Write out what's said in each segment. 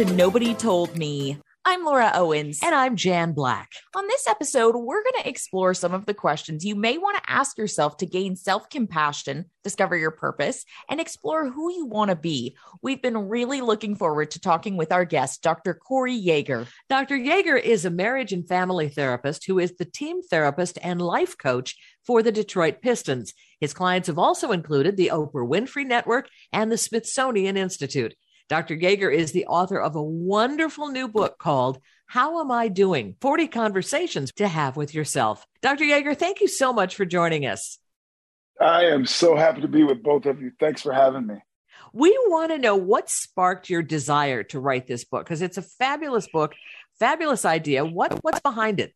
to Nobody Told Me. I'm Laura Owens. And I'm Jan Black. On this episode, we're going to explore some of the questions you may want to ask yourself to gain self compassion, discover your purpose, and explore who you want to be. We've been really looking forward to talking with our guest, Dr. Corey Yeager. Dr. Yeager is a marriage and family therapist who is the team therapist and life coach for the Detroit Pistons. His clients have also included the Oprah Winfrey Network and the Smithsonian Institute. Dr. Yeager is the author of a wonderful new book called How Am I Doing? 40 Conversations to Have with Yourself. Dr. Yeager, thank you so much for joining us. I am so happy to be with both of you. Thanks for having me. We want to know what sparked your desire to write this book because it's a fabulous book, fabulous idea. What what's behind it?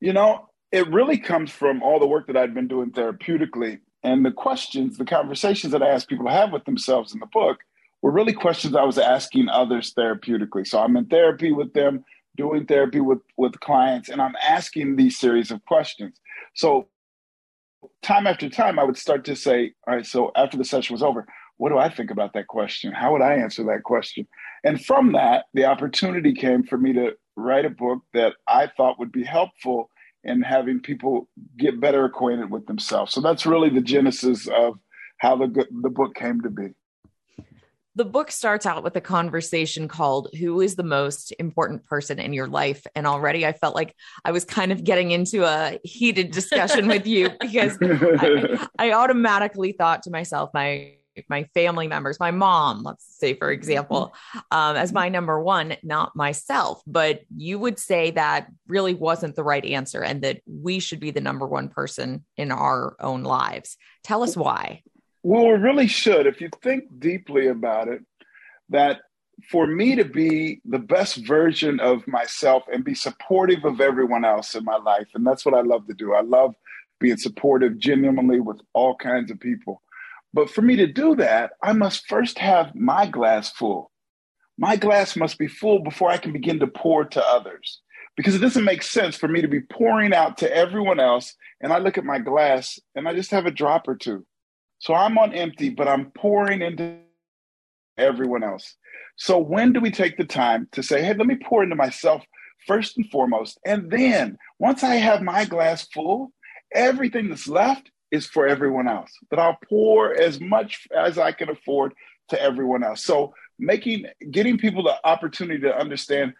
You know, it really comes from all the work that I've been doing therapeutically and the questions, the conversations that I ask people to have with themselves in the book were really questions I was asking others therapeutically. So I'm in therapy with them, doing therapy with, with clients, and I'm asking these series of questions. So time after time, I would start to say, all right, so after the session was over, what do I think about that question? How would I answer that question? And from that, the opportunity came for me to write a book that I thought would be helpful in having people get better acquainted with themselves. So that's really the genesis of how the, the book came to be the book starts out with a conversation called Who is the most important person in your life? And already I felt like I was kind of getting into a heated discussion with you because I, I, automatically thought to myself, my my family members, my mom, let's say, for example, um, as my number one, not myself. But you would say that really wasn't the right answer and that we should be the number one person in our own lives. Tell us why. Well, we really should. If you think deeply about it, that for me to be the best version of myself and be supportive of everyone else in my life, and that's what I love to do. I love being supportive genuinely with all kinds of people. But for me to do that, I must first have my glass full. My glass must be full before I can begin to pour to others. Because it doesn't make sense for me to be pouring out to everyone else, and I look at my glass and I just have a drop or two. So I'm on empty, but I'm pouring into everyone else. So when do we take the time to say, hey, let me pour into myself first and foremost? And then once I have my glass full, everything that's left is for everyone else. That I'll pour as much as I can afford to everyone else. So making getting people the opportunity to understand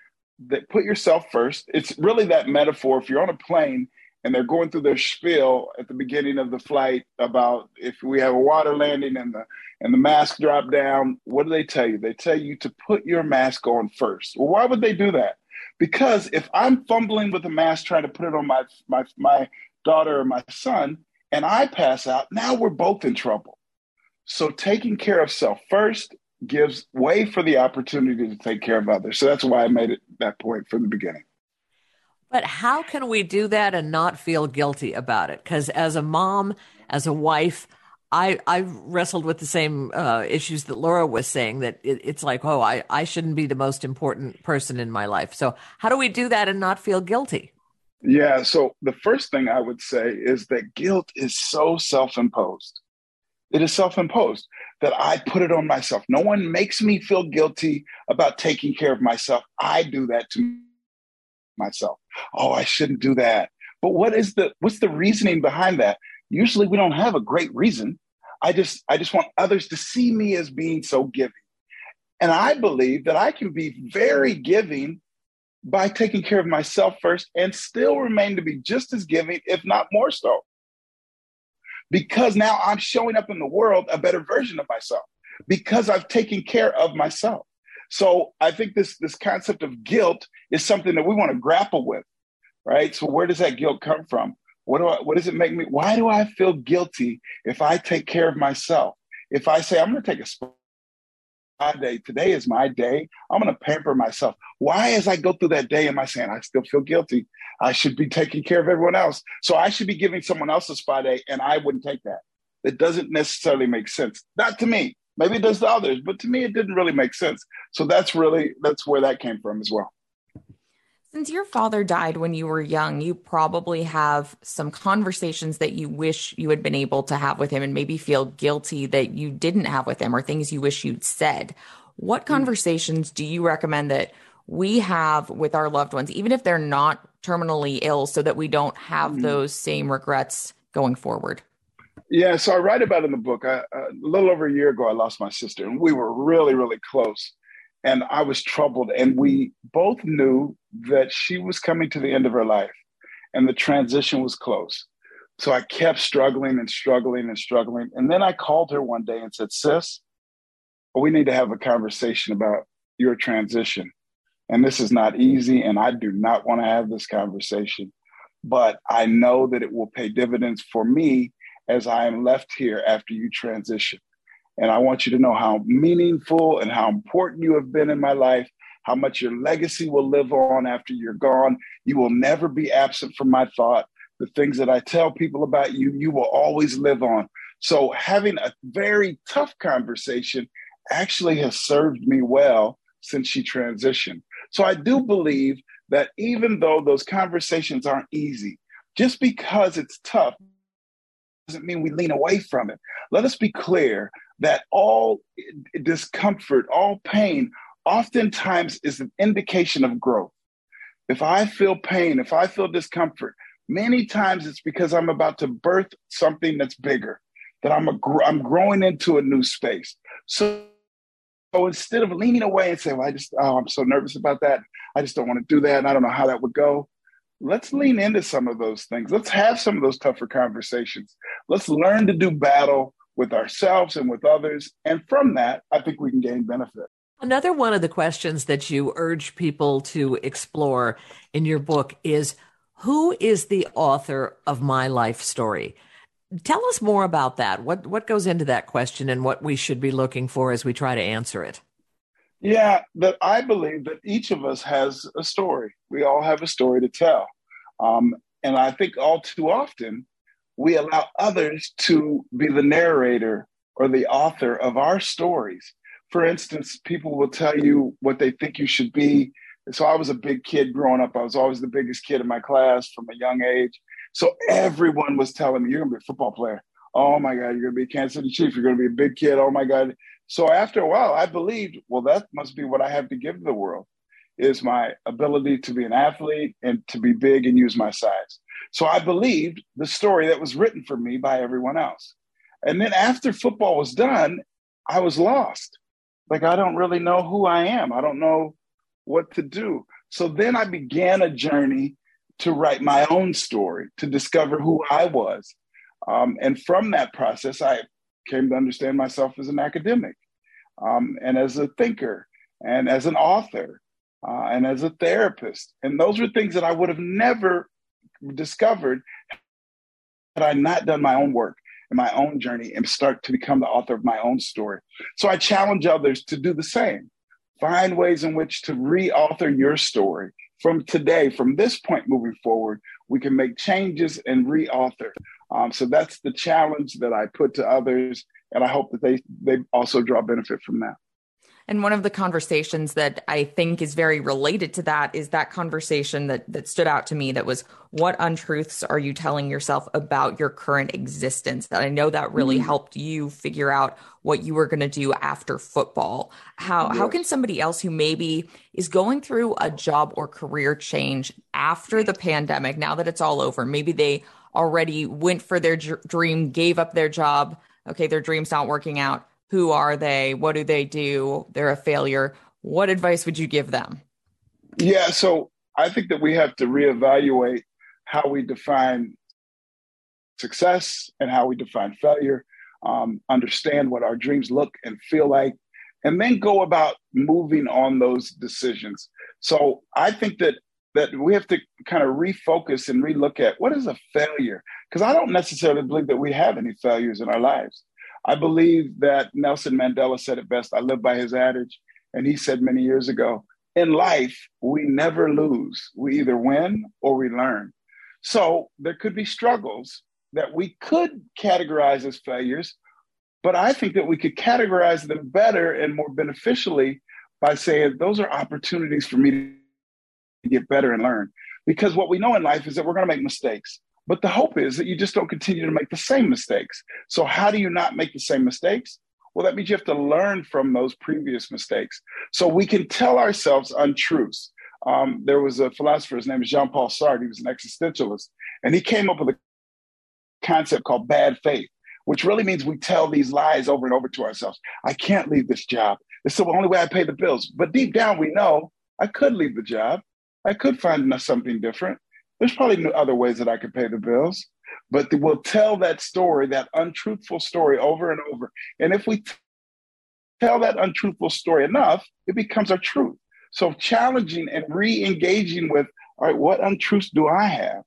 that put yourself first. It's really that metaphor. If you're on a plane and they're going through their spiel at the beginning of the flight about if we have a water landing and the and the mask drop down what do they tell you? They tell you to put your mask on first. Well why would they do that? Because if i'm fumbling with the mask trying to put it on my my my daughter or my son and i pass out now we're both in trouble. So taking care of self first gives way for the opportunity to take care of others. So that's why i made it that point from the beginning but how can we do that and not feel guilty about it? Because as a mom, as a wife, I I wrestled with the same uh, issues that Laura was saying. That it, it's like, oh, I I shouldn't be the most important person in my life. So how do we do that and not feel guilty? Yeah. So the first thing I would say is that guilt is so self-imposed. It is self-imposed that I put it on myself. No one makes me feel guilty about taking care of myself. I do that to myself. Oh, I shouldn't do that. But what is the what's the reasoning behind that? Usually we don't have a great reason. I just I just want others to see me as being so giving. And I believe that I can be very giving by taking care of myself first and still remain to be just as giving, if not more so. Because now I'm showing up in the world a better version of myself because I've taken care of myself. So I think this this concept of guilt is something that we want to grapple with, right? So where does that guilt come from? What do I, what does it make me? Why do I feel guilty if I take care of myself? If I say I'm going to take a spa day, today is my day. I'm going to pamper myself. Why, as I go through that day, am I saying I still feel guilty? I should be taking care of everyone else. So I should be giving someone else a spa day, and I wouldn't take that. It doesn't necessarily make sense. Not to me. Maybe it does to others, but to me, it didn't really make sense. So that's really that's where that came from as well. Since your father died when you were young, you probably have some conversations that you wish you had been able to have with him and maybe feel guilty that you didn't have with him or things you wish you'd said. What conversations do you recommend that we have with our loved ones, even if they're not terminally ill, so that we don't have mm. those same regrets going forward? Yeah, so I write about in the book. I, uh, a little over a year ago, I lost my sister, and we were really, really close. And I was troubled, and we both knew that she was coming to the end of her life, and the transition was close. So I kept struggling and struggling and struggling. And then I called her one day and said, Sis, we need to have a conversation about your transition. And this is not easy. And I do not want to have this conversation. But I know that it will pay dividends for me as I am left here after you transition. And I want you to know how meaningful and how important you have been in my life, how much your legacy will live on after you're gone. You will never be absent from my thought. The things that I tell people about you, you will always live on. So, having a very tough conversation actually has served me well since she transitioned. So I do believe that even though those conversations aren't easy, just because it's tough doesn't mean we lean away from it. Let us be clear that all discomfort, all pain, oftentimes is an indication of growth. If I feel pain, if I feel discomfort, many times it's because I'm about to birth something that's bigger, that I'm, a, I'm growing into a new space. So so instead of leaning away and saying, well, I just, oh, I'm so nervous about that. I just don't want to do that. I don't know how that would go. Let's hmm. lean into some of those things. Let's have some of those tougher conversations. Let's learn to do battle with ourselves and with others. And from that, I think we can gain benefit. Another one of the questions that you urge people to explore in your book is who is the author of my life story? Tell us more about that. What what goes into that question and what we should be looking for as we try to answer it? Yeah, that I believe that each of us has a story. We all have a story to tell. Um, and I think all too often we allow others to be the narrator or the author of our stories. For instance, people will tell you what they think you should be. So I was a big kid growing up. I was always the biggest kid in my class from a young age. So everyone was telling me, you're going to be a football player. Oh my God, you're going to be a Kansas City Chief. You're going to be a big kid. Oh my God. So after a while, I believed, well, that must be what I have to give the world is my ability to be an athlete and to be big and use my size. So I believed the story that was written for me by everyone else. And then after football was done, I was lost. Like, I don't really know who I am. I don't know what to do. So then I began a journey to write my own story, to discover who I was. Um, and from that process, I came to understand myself as an academic um, and as a thinker and as an author uh, and as a therapist. And those were things that I would have never discovered had I not done my own work and my own journey and start to become the author of my own story. So I challenge others to do the same. Find ways in which to re author your story from today, from this point moving forward, we can make changes and reauthor. Um, so that's the challenge that I put to others, and I hope that they they also draw benefit from that. And one of the conversations that I think is very related to that is that conversation that that stood out to me that was what untruths are you telling yourself about your current existence? That I know that really mm-hmm. helped you figure out what you were going to do after football. How yes. how can somebody else who maybe is going through a job or career change after the pandemic, now that it's all over, maybe they already went for their dream, gave up their job, okay, their dream's not working out who are they? What do they do? They're a failure. What advice would you give them? Yeah, so I think that we have to reevaluate how we define success and how we define failure, um, understand what our dreams look and feel like, and then go about moving on those decisions. So I think that that we have to kind of refocus and relook at what is a failure because I don't necessarily believe that we have any failures in our lives. I believe that Nelson Mandela said it best. I live by his adage. And he said many years ago in life, we never lose. We either win or we learn. So there could be struggles that we could categorize as failures, but I think that we could categorize them better and more beneficially by saying those are opportunities for me to get better and learn. Because what we know in life is that we're going to make mistakes. But the hope is that you just don't continue to make the same mistakes. So, how do you not make the same mistakes? Well, that means you have to learn from those previous mistakes. So we can tell ourselves untruths. Um, there was a philosopher, his name is Jean Paul Sartre, he was an existentialist, and he came up with a concept called bad faith, which really means we tell these lies over and over to ourselves. I can't leave this job. It's the only way I pay the bills. But deep down, we know I could leave the job. I could find something different. There's probably other ways that I could pay the bills, but we'll tell that story, that untruthful story over and over. And if we tell that untruthful story enough, it becomes our truth. So challenging and re-engaging with, all right, what untruths do I have?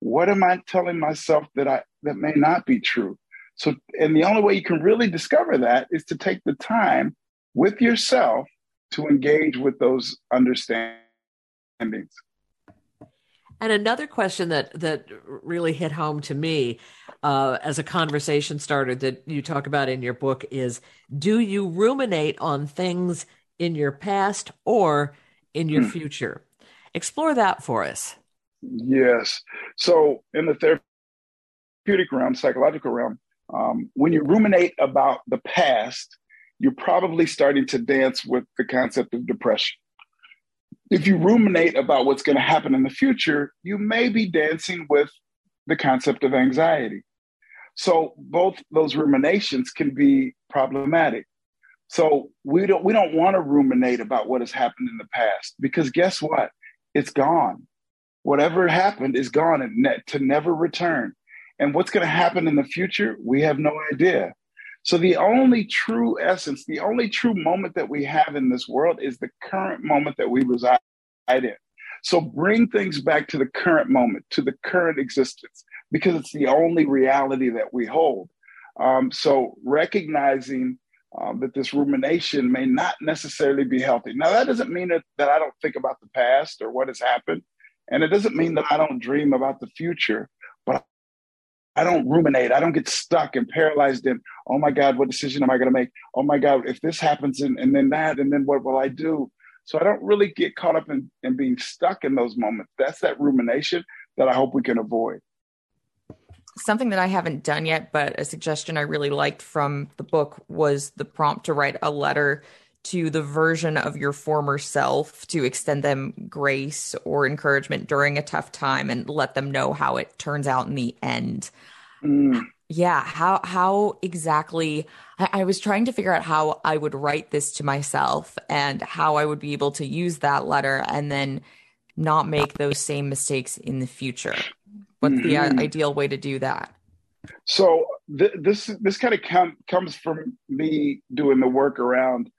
What am I telling myself that I that may not be true? So, and the only way you can really discover that is to take the time with yourself to engage with those understandings. And another question that that really hit home to me uh, as a conversation starter that you talk about in your book is: Do you ruminate on things in your past or in your hmm. future? Explore that for us. Yes. So, in the therapeutic realm, psychological realm, um, when you ruminate about the past, you're probably starting to dance with the concept of depression. If you ruminate about what's going to happen in the future, you may be dancing with the concept of anxiety. So both those ruminations can be problematic. So we don't we don't want to ruminate about what has happened in the past because guess what? It's gone. Whatever happened is gone and ne- to never return. And what's going to happen in the future, we have no idea. So the only true essence, the only true moment that we have in this world is the current moment that we reside in. So bring things back to the current moment, to the current existence, because it's the only reality that we hold. Um, so recognizing um, that this rumination may not necessarily be healthy. Now, that doesn't mean that, that I don't think about the past or what has happened. And it doesn't mean that I don't dream about the future. I don't ruminate. I don't get stuck and paralyzed in, oh my God, what decision am I going to make? Oh my God, if this happens and, and then that, and then what will I do? So I don't really get caught up in, in being stuck in those moments. That's that rumination that I hope we can avoid. Something that I haven't done yet, but a suggestion I really liked from the book was the prompt to write a letter to the version of your former self to extend them grace or encouragement during a tough time and let them know how it turns out in the end. Mm. Yeah, how how exactly I, I was trying to figure out how I would write this to myself and how I would be able to use that letter and then not make those same mistakes in the future. What's mm-hmm. the uh, ideal way to do that? So th- this this kind of com- comes from me doing the work around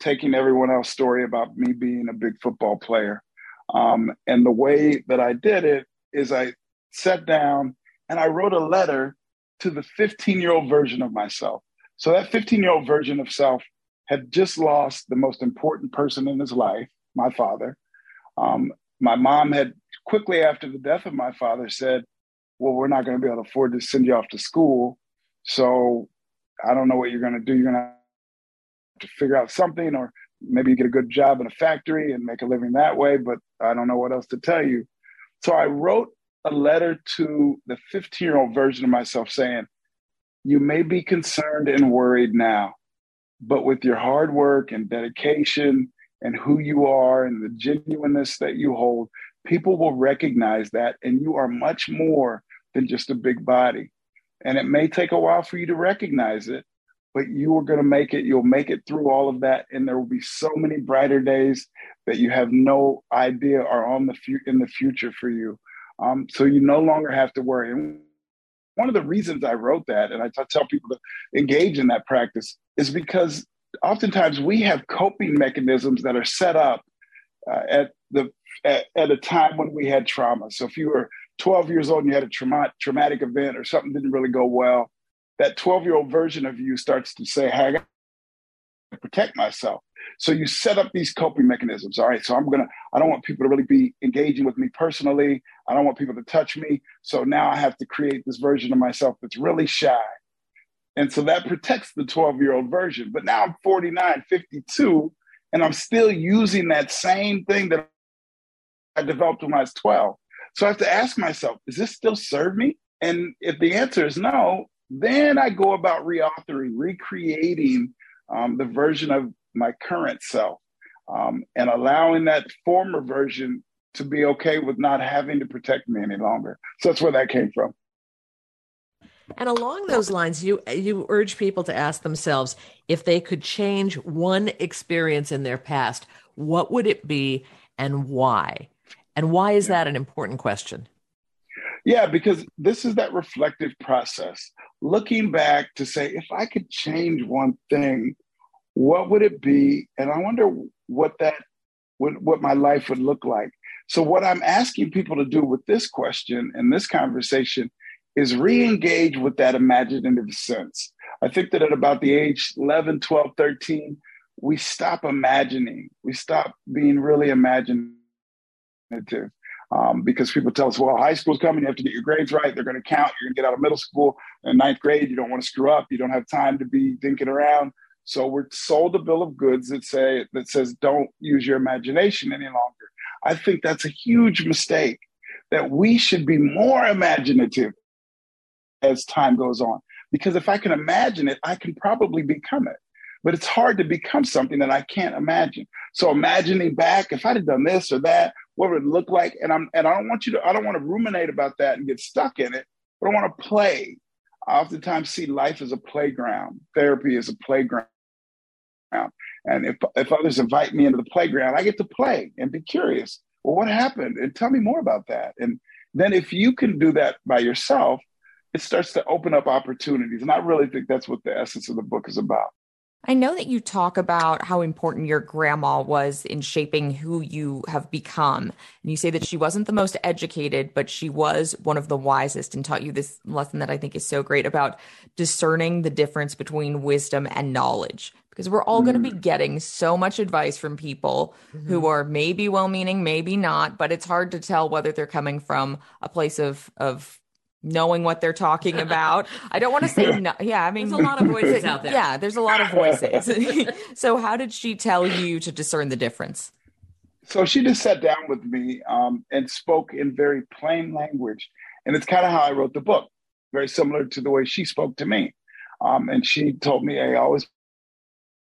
taking everyone else's story about me being a big football player. Um, and the way that I did it is I sat down and I wrote a letter to the 15 year old version of myself. So that 15 year old version of self had just lost the most important person in his life, my father. Um, my mom had quickly after the death of my father said, Well, we're not going to be able to afford to send you off to school. So I don't know what you're going to do. You're going to to figure out something, or maybe you get a good job in a factory and make a living that way, but I don't know what else to tell you. So I wrote a letter to the 15 year old version of myself saying, You may be concerned and worried now, but with your hard work and dedication and who you are and the genuineness that you hold, people will recognize that. And you are much more than just a big body. And it may take a while for you to recognize it, but you are going to make it. You'll make it through all of that, and there will be so many brighter days that you have no idea are on the fu- in the future for you. Um, so you no longer have to worry. And one of the reasons I wrote that, and I t- tell people to engage in that practice, is because oftentimes we have coping mechanisms that are set up uh, at the at, at, a time when we had trauma. So if you were 12 years old and you had a trauma, traumatic event or something didn't really go well, that 12 year old version of you starts to say, hey, I got to protect myself. So you set up these coping mechanisms. All right, so I'm gonna, I don't want people to really be engaging with me personally. I don't want people to touch me. So now I have to create this version of myself that's really shy. And so that protects the 12 year old version. But now I'm 49, 52, and I'm still using that same thing that I developed when I was 12. So I have to ask myself, does this still serve me? And if the answer is no, Then I go about reauthoring, recreating um, the version of my current self um, and allowing that former version to be okay with not having to protect me any longer. So that's where that came from. And along those lines, you you urge people to ask themselves if they could change one experience in their past, what would it be and why? And why is that an important question? Yeah, because this is that reflective process. Looking back to say, if I could change one thing, what would it be? And I wonder what that would what my life would look like. So what I'm asking people to do with this question and this conversation is re-engage with that imaginative sense. I think that at about the age 11, 12, 13, we stop imagining. We stop being really imaginative. Um, because people tell us, well, high school's coming, you have to get your grades right. They're going to count. You're going to get out of middle school in ninth grade. You don't want to screw up. You don't have time to be thinking around. So we're sold a bill of goods that say that says don't use your imagination any longer. I think that's a huge mistake. That we should be more imaginative as time goes on. Because if I can imagine it, I can probably become it. But it's hard to become something that I can't imagine. So imagining back, if I'd have done this or that, what would it look like? And I'm and I don't want you to, I don't want to ruminate about that and get stuck in it, but I want to play. I oftentimes see life as a playground, therapy as a playground. And if, if others invite me into the playground, I get to play and be curious. Well, what happened? And tell me more about that. And then if you can do that by yourself, it starts to open up opportunities. And I really think that's what the essence of the book is about. I know that you talk about how important your grandma was in shaping who you have become. And you say that she wasn't the most educated, but she was one of the wisest and taught you this lesson that I think is so great about discerning the difference between wisdom and knowledge because we're all mm. going to be getting so much advice from people mm-hmm. who are maybe well-meaning, maybe not, but it's hard to tell whether they're coming from a place of of knowing what they're talking about. I don't want to say no. Yeah, I mean, there's a lot of voices out there. Yeah, there's a lot of voices. so, how did she tell you to discern the difference? So she just sat down with me um, and spoke in very plain language, and it's kind of how I wrote the book, very similar to the way she spoke to me. Um, and she told me, "I always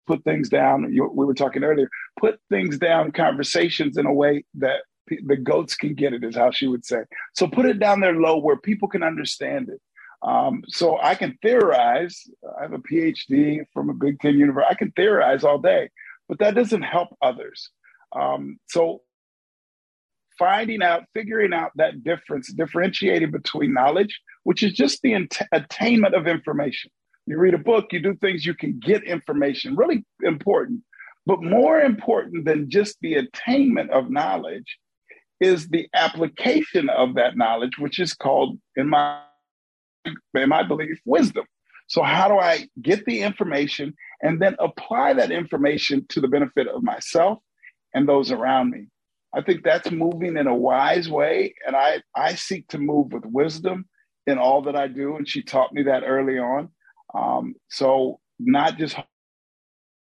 put things down. You, we were talking earlier. Put things down, conversations in a way that the goats can get it, is how she would say. So put it down there low where people can understand it. Um, so I can theorize. I have a PhD from a Big Ten university. I can theorize all day, but that doesn't help others. Um, so finding out, figuring out that difference, differentiating between knowledge, which is just the attainment of information, you read a book, you do things, you can get information, really important. But more important than just the attainment of knowledge is the application of that knowledge, which is called, in my, in my belief, wisdom. So, how do I get the information and then apply that information to the benefit of myself and those around me? I think that's moving in a wise way. And I, I seek to move with wisdom in all that I do. And she taught me that early on. Um, so not just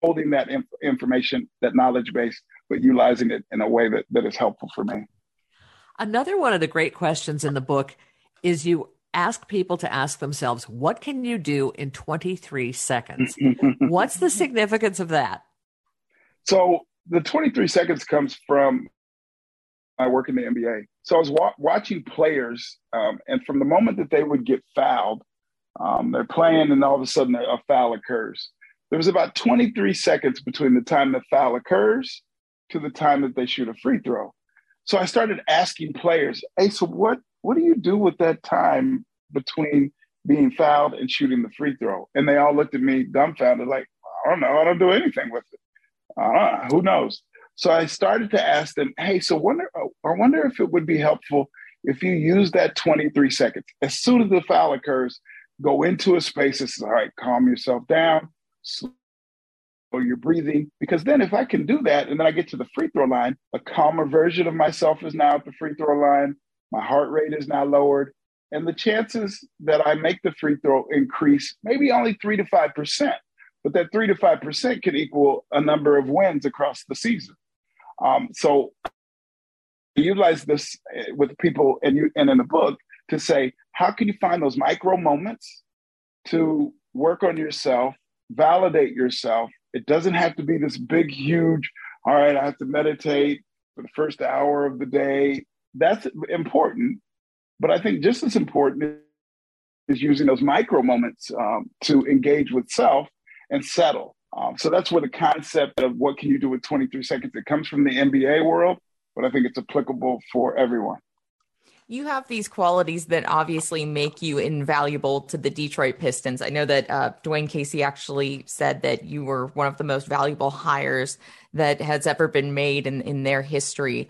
holding that inf- information, that knowledge base, but utilizing it in a way that, that is helpful for me. Another one of the great questions in the book is you ask people to ask themselves, what can you do in 23 seconds? What's the significance of that? So the 23 seconds comes from my work in the NBA. So I was wa- watching players, um, and from the moment that they would get fouled, um, they're playing, and all of a sudden a foul occurs. There was about 23 seconds between the time the foul occurs to the time that they shoot a free throw. So I started asking players, "Hey, so what what do you do with that time between being fouled and shooting the free throw?" And they all looked at me dumbfounded, like, "I don't know. I don't do anything with it. Know, who knows?" So I started to ask them, "Hey, so wonder I wonder if it would be helpful if you use that 23 seconds as soon as the foul occurs." go into a space that says, all right, calm yourself down, slow your breathing. Because then if I can do that and then I get to the free throw line, a calmer version of myself is now at the free throw line. My heart rate is now lowered. And the chances that I make the free throw increase maybe only three to 5%. But that three to 5% can equal a number of wins across the season. Um, so utilize this eh, with people and you and in the book to say, how can you find those micro moments to work on yourself, validate yourself. It doesn't have to be this big, huge, all right, I have to meditate for the first hour of the day. That's important. But I think just as important is using those micro moments um, to engage with self and settle. Um, so that's where the concept of what can you do with 23 seconds, it comes from the NBA world, but I think it's applicable for everyone. You have these qualities that obviously make you invaluable to the Detroit Pistons. I know that uh, Dwane Casey actually said that you were one of the most valuable hires that has ever been made in, in their history.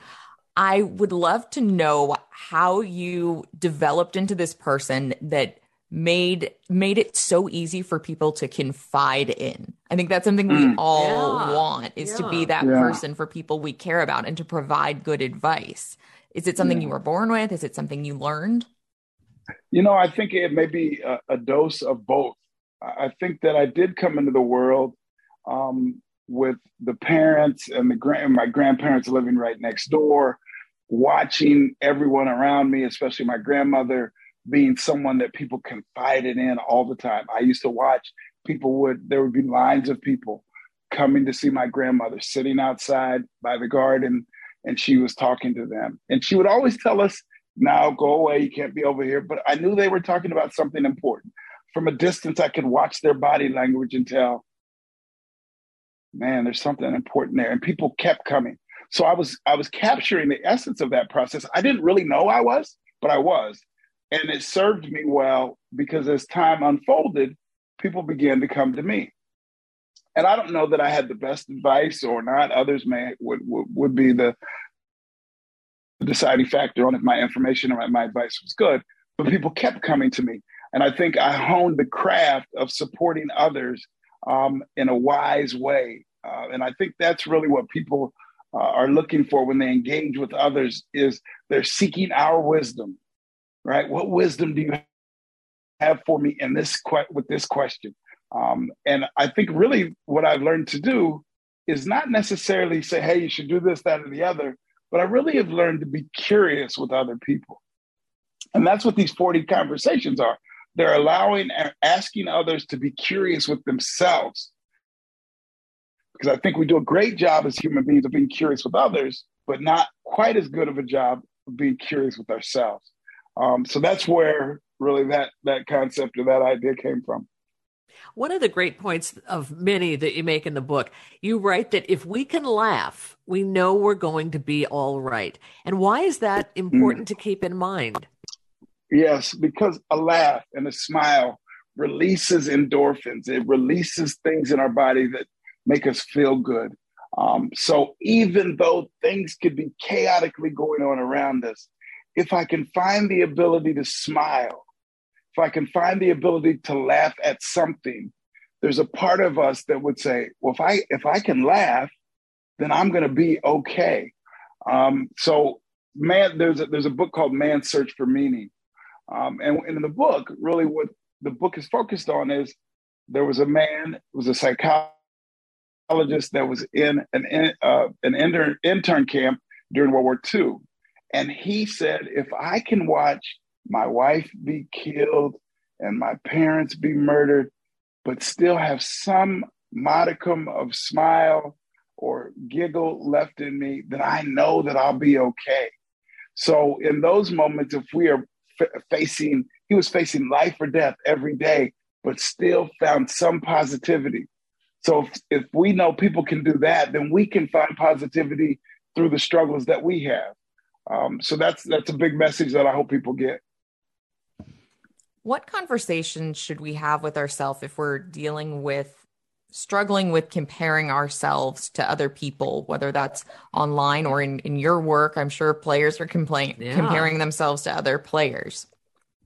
I would love to know how you developed into this person that made made it so easy for people to confide in. I think that's something we mm. all yeah. want is yeah. to be that yeah. person for people we care about and to provide good advice. Is it something you were born with? Is it something you learned? You know, I think it may be a, a dose of both. I think that I did come into the world um, with the parents and the grand, my grandparents living right next door, watching everyone around me, especially my grandmother, being someone that people confided in all the time. I used to watch people would there would be lines of people coming to see my grandmother sitting outside by the garden and she was talking to them. And she would always tell us, now go away, you can't be over here. But I knew they were talking about something important. From a distance, I could watch their body language and tell, man, there's something important there. And people kept coming. So I was I was capturing the essence of that process. I didn't really know I was, but I was. And it served me well because as time unfolded, people began to come to me. And I don't know that I had the best advice or not. Others may would would, would be the deciding factor on if my information or my advice was good. But people kept coming to me. And I think I honed the craft of supporting others um, in a wise way. Uh, and I think that's really what people uh, are looking for when they engage with others is they're seeking our wisdom right? What wisdom do you have for me in this que- with this question? Um, and I think really what I've learned to do is not necessarily say, hey, you should do this, that, or the other, but I really have learned to be curious with other people. And that's what these 40 conversations are. They're allowing and asking others to be curious with themselves. Because I think we do a great job as human beings of being curious with others, but not quite as good of a job of being curious with ourselves. Um, so that's where really that that concept or that idea came from. One of the great points of many that you make in the book, you write that if we can laugh, we know we're going to be all right. And why is that important mm. to keep in mind? Yes, because a laugh and a smile releases endorphins. It releases things in our body that make us feel good. Um, so even though things could be chaotically going on around us, if I can find the ability to smile, if I can find the ability to laugh at something, there's a part of us that would say, well, if I if I can laugh, then I'm going to be okay. Um, so, man, there's a, there's a book called Man's Search for Meaning, um, and in the book, really, what the book is focused on is there was a man, was a psychologist that was in an uh, an intern, intern camp during World War II, and he said, if I can watch my wife be killed and my parents be murdered, but still have some modicum of smile or giggle left in me, then I know that I'll be okay. So, in those moments, if we are f- facing, he was facing life or death every day, but still found some positivity. So, if, if we know people can do that, then we can find positivity through the struggles that we have. Um, so that's that's a big message that I hope people get. What conversations should we have with ourselves if we're dealing with struggling with comparing ourselves to other people, whether that's online or in, in your work? I'm sure players are complain- yeah. comparing themselves to other players.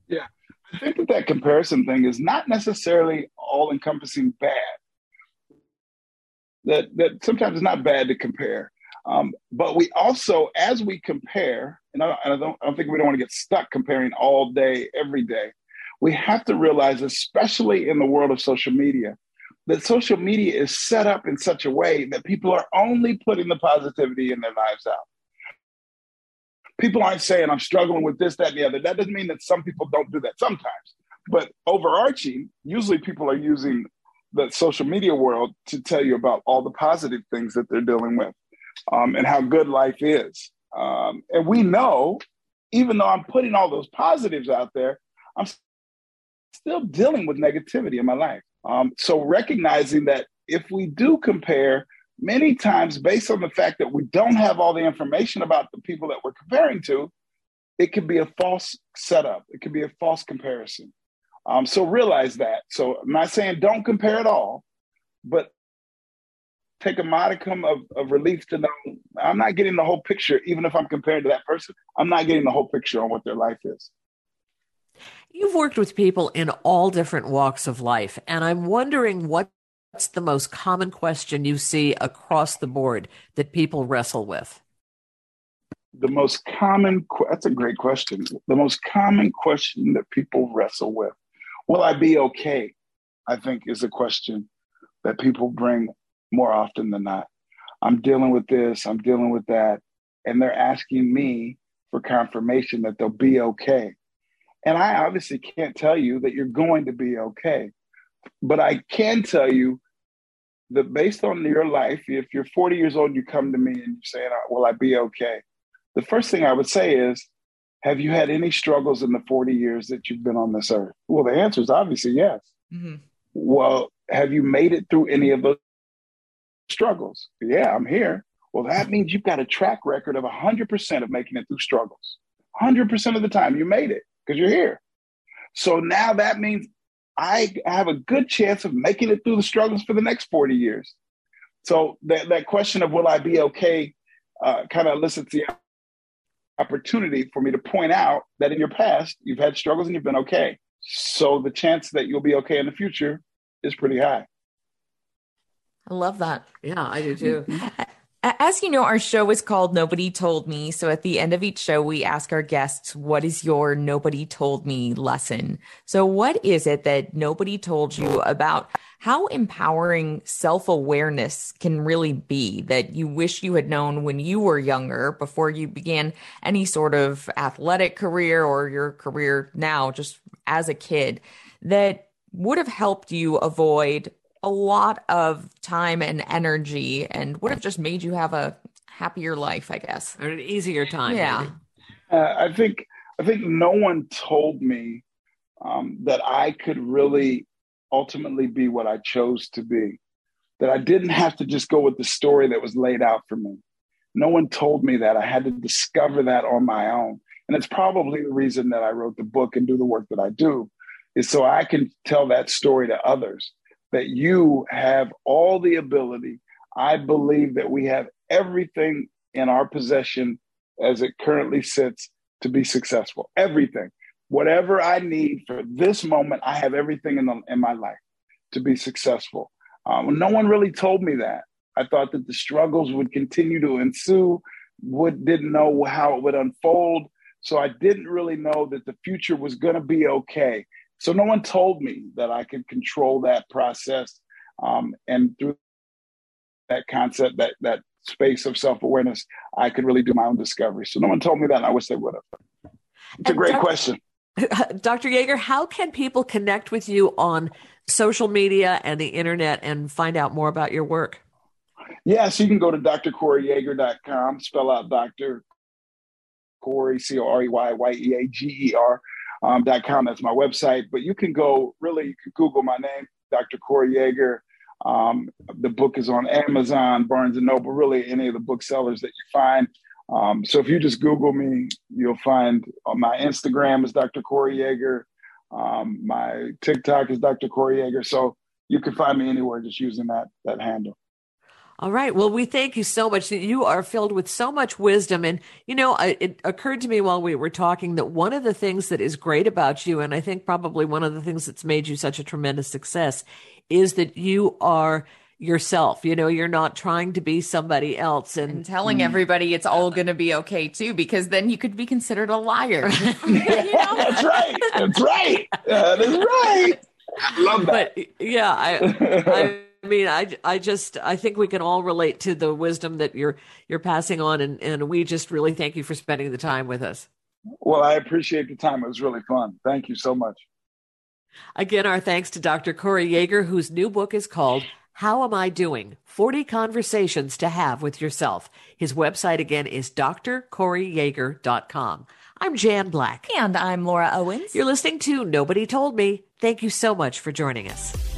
Yeah, I think that that comparison thing is not necessarily all encompassing bad. That that sometimes it's not bad to compare. Um, but we also, as we compare, and I, I, don't, I don't think we don't want to get stuck comparing all day, every day. We have to realize, especially in the world of social media, that social media is set up in such a way that people are only putting the positivity in their lives out. People aren't saying, I'm struggling with this, that, and the other. That doesn't mean that some people don't do that sometimes. But overarching, usually people are using the social media world to tell you about all the positive things that they're dealing with um, and how good life is. Um, and we know, even though I'm putting all those positives out there, I'm still dealing with negativity in my life. Um, so recognizing that if we do compare, many times based on the fact that we don't have all the information about the people that we're comparing to, it could be a false setup. It could be a false comparison. Um, so realize that. So I'm not saying don't compare at all, but take a modicum of, of relief to know I'm not getting the whole picture, even if I'm comparing to that person. I'm not getting the whole picture on what their life is. You've worked with people in all different walks of life, and I'm wondering what's the most common question you see across the board that people wrestle with? The most common, that's a great question. The most common question that people wrestle with Will I be okay? I think is a question that people bring more often than not. I'm dealing with this, I'm dealing with that. And they're asking me for confirmation that they'll be okay. And I obviously can't tell you that you're going to be okay. But I can tell you that based on your life, if you're 40 years old, you come to me and you're saying, Will I be okay? The first thing I would say is, Have you had any struggles in the 40 years that you've been on this earth? Well, the answer is obviously yes. Mm-hmm. Well, have you made it through any of those struggles. Yeah, I'm here. Well, that means you've got a track record of 100% of making it through struggles. 100% of the time you made it because you're here. So now that means I have a good chance of making it through the struggles for the next 40 years. So that, that question of will I be okay uh, kind of elicits the opportunity for me to point out that in your past, you've had struggles and you've been okay. So the chance that you'll be okay in the future is pretty high. I love that. Yeah, I do too. As you know, our show is called Nobody Told Me. So at the end of each show, we ask our guests, what is your nobody told me lesson? So what is it that nobody told you about how empowering self awareness can really be that you wish you had known when you were younger before you began any sort of athletic career or your career now, just as a kid that would have helped you avoid a lot of time and energy and would have just made you have a happier life, I guess. Or an easier time. Yeah. Uh, I think I think no one told me um, that I could really ultimately be what I chose to be. That I didn't have to just go with the story that was laid out for me. No one told me that. I had to discover that on my own. And it's probably the reason that I wrote the book and do the work that I do, is so I can tell that story to others that you have all the ability. I believe that we have everything in our possession as it currently sits to be successful. Everything. Whatever I need for this moment, I have everything in, the, in my life to be successful. Um, no one really told me that. I thought that the struggles would continue to ensue, would didn't know how it would unfold. So I didn't really know that the future was going to be okay. So no one told me that I could control that process. Um, and through that concept, that that space of self awareness, I could really do my own discovery. So no one told me that, and I wish they would have. It's a great Dr. question. Dr. Yeager, how can people connect with you on social media and the internet and find out more about your work? Yeah, so you can go to drcoreyyeager.com, spell out Dr. Corey, C O R E Y Y E A G E R um, .com. That's my website. But you can go really, you can Google my name, Dr. Corey Yeager. Um, the book is on Amazon, Barnes and Noble, really any of the booksellers that you find. Um, so if you just Google me, you'll find uh, my Instagram is Dr. Corey Yeager. Um, my TikTok is Dr. Corey Yeager. So you can find me anywhere just using that that handle. All right. Well, we thank you so much. You are filled with so much wisdom. And, you know, it occurred to me while we were talking that one of the things that is great about you, and I think probably one of the things that's made you such a tremendous success, is that you are yourself. You know, you're not trying to be somebody else and, and telling mm. everybody it's all going to be okay too, because then you could be considered a liar. That's right. That's right. That is right. I love that. But yeah, I, I I mean, I, I just, I think we can all relate to the wisdom that you're, you're passing on. And, and we just really thank you for spending the time with us. Well, I appreciate the time. It was really fun. Thank you so much. Again, our thanks to Dr. Corey Yeager, whose new book is called How Am I Doing? 40 Conversations to Have with Yourself. His website again is drcoreyyeager.com. I'm Jan Black. And I'm Laura Owens. You're listening to Nobody Told Me. Thank you so much for joining us.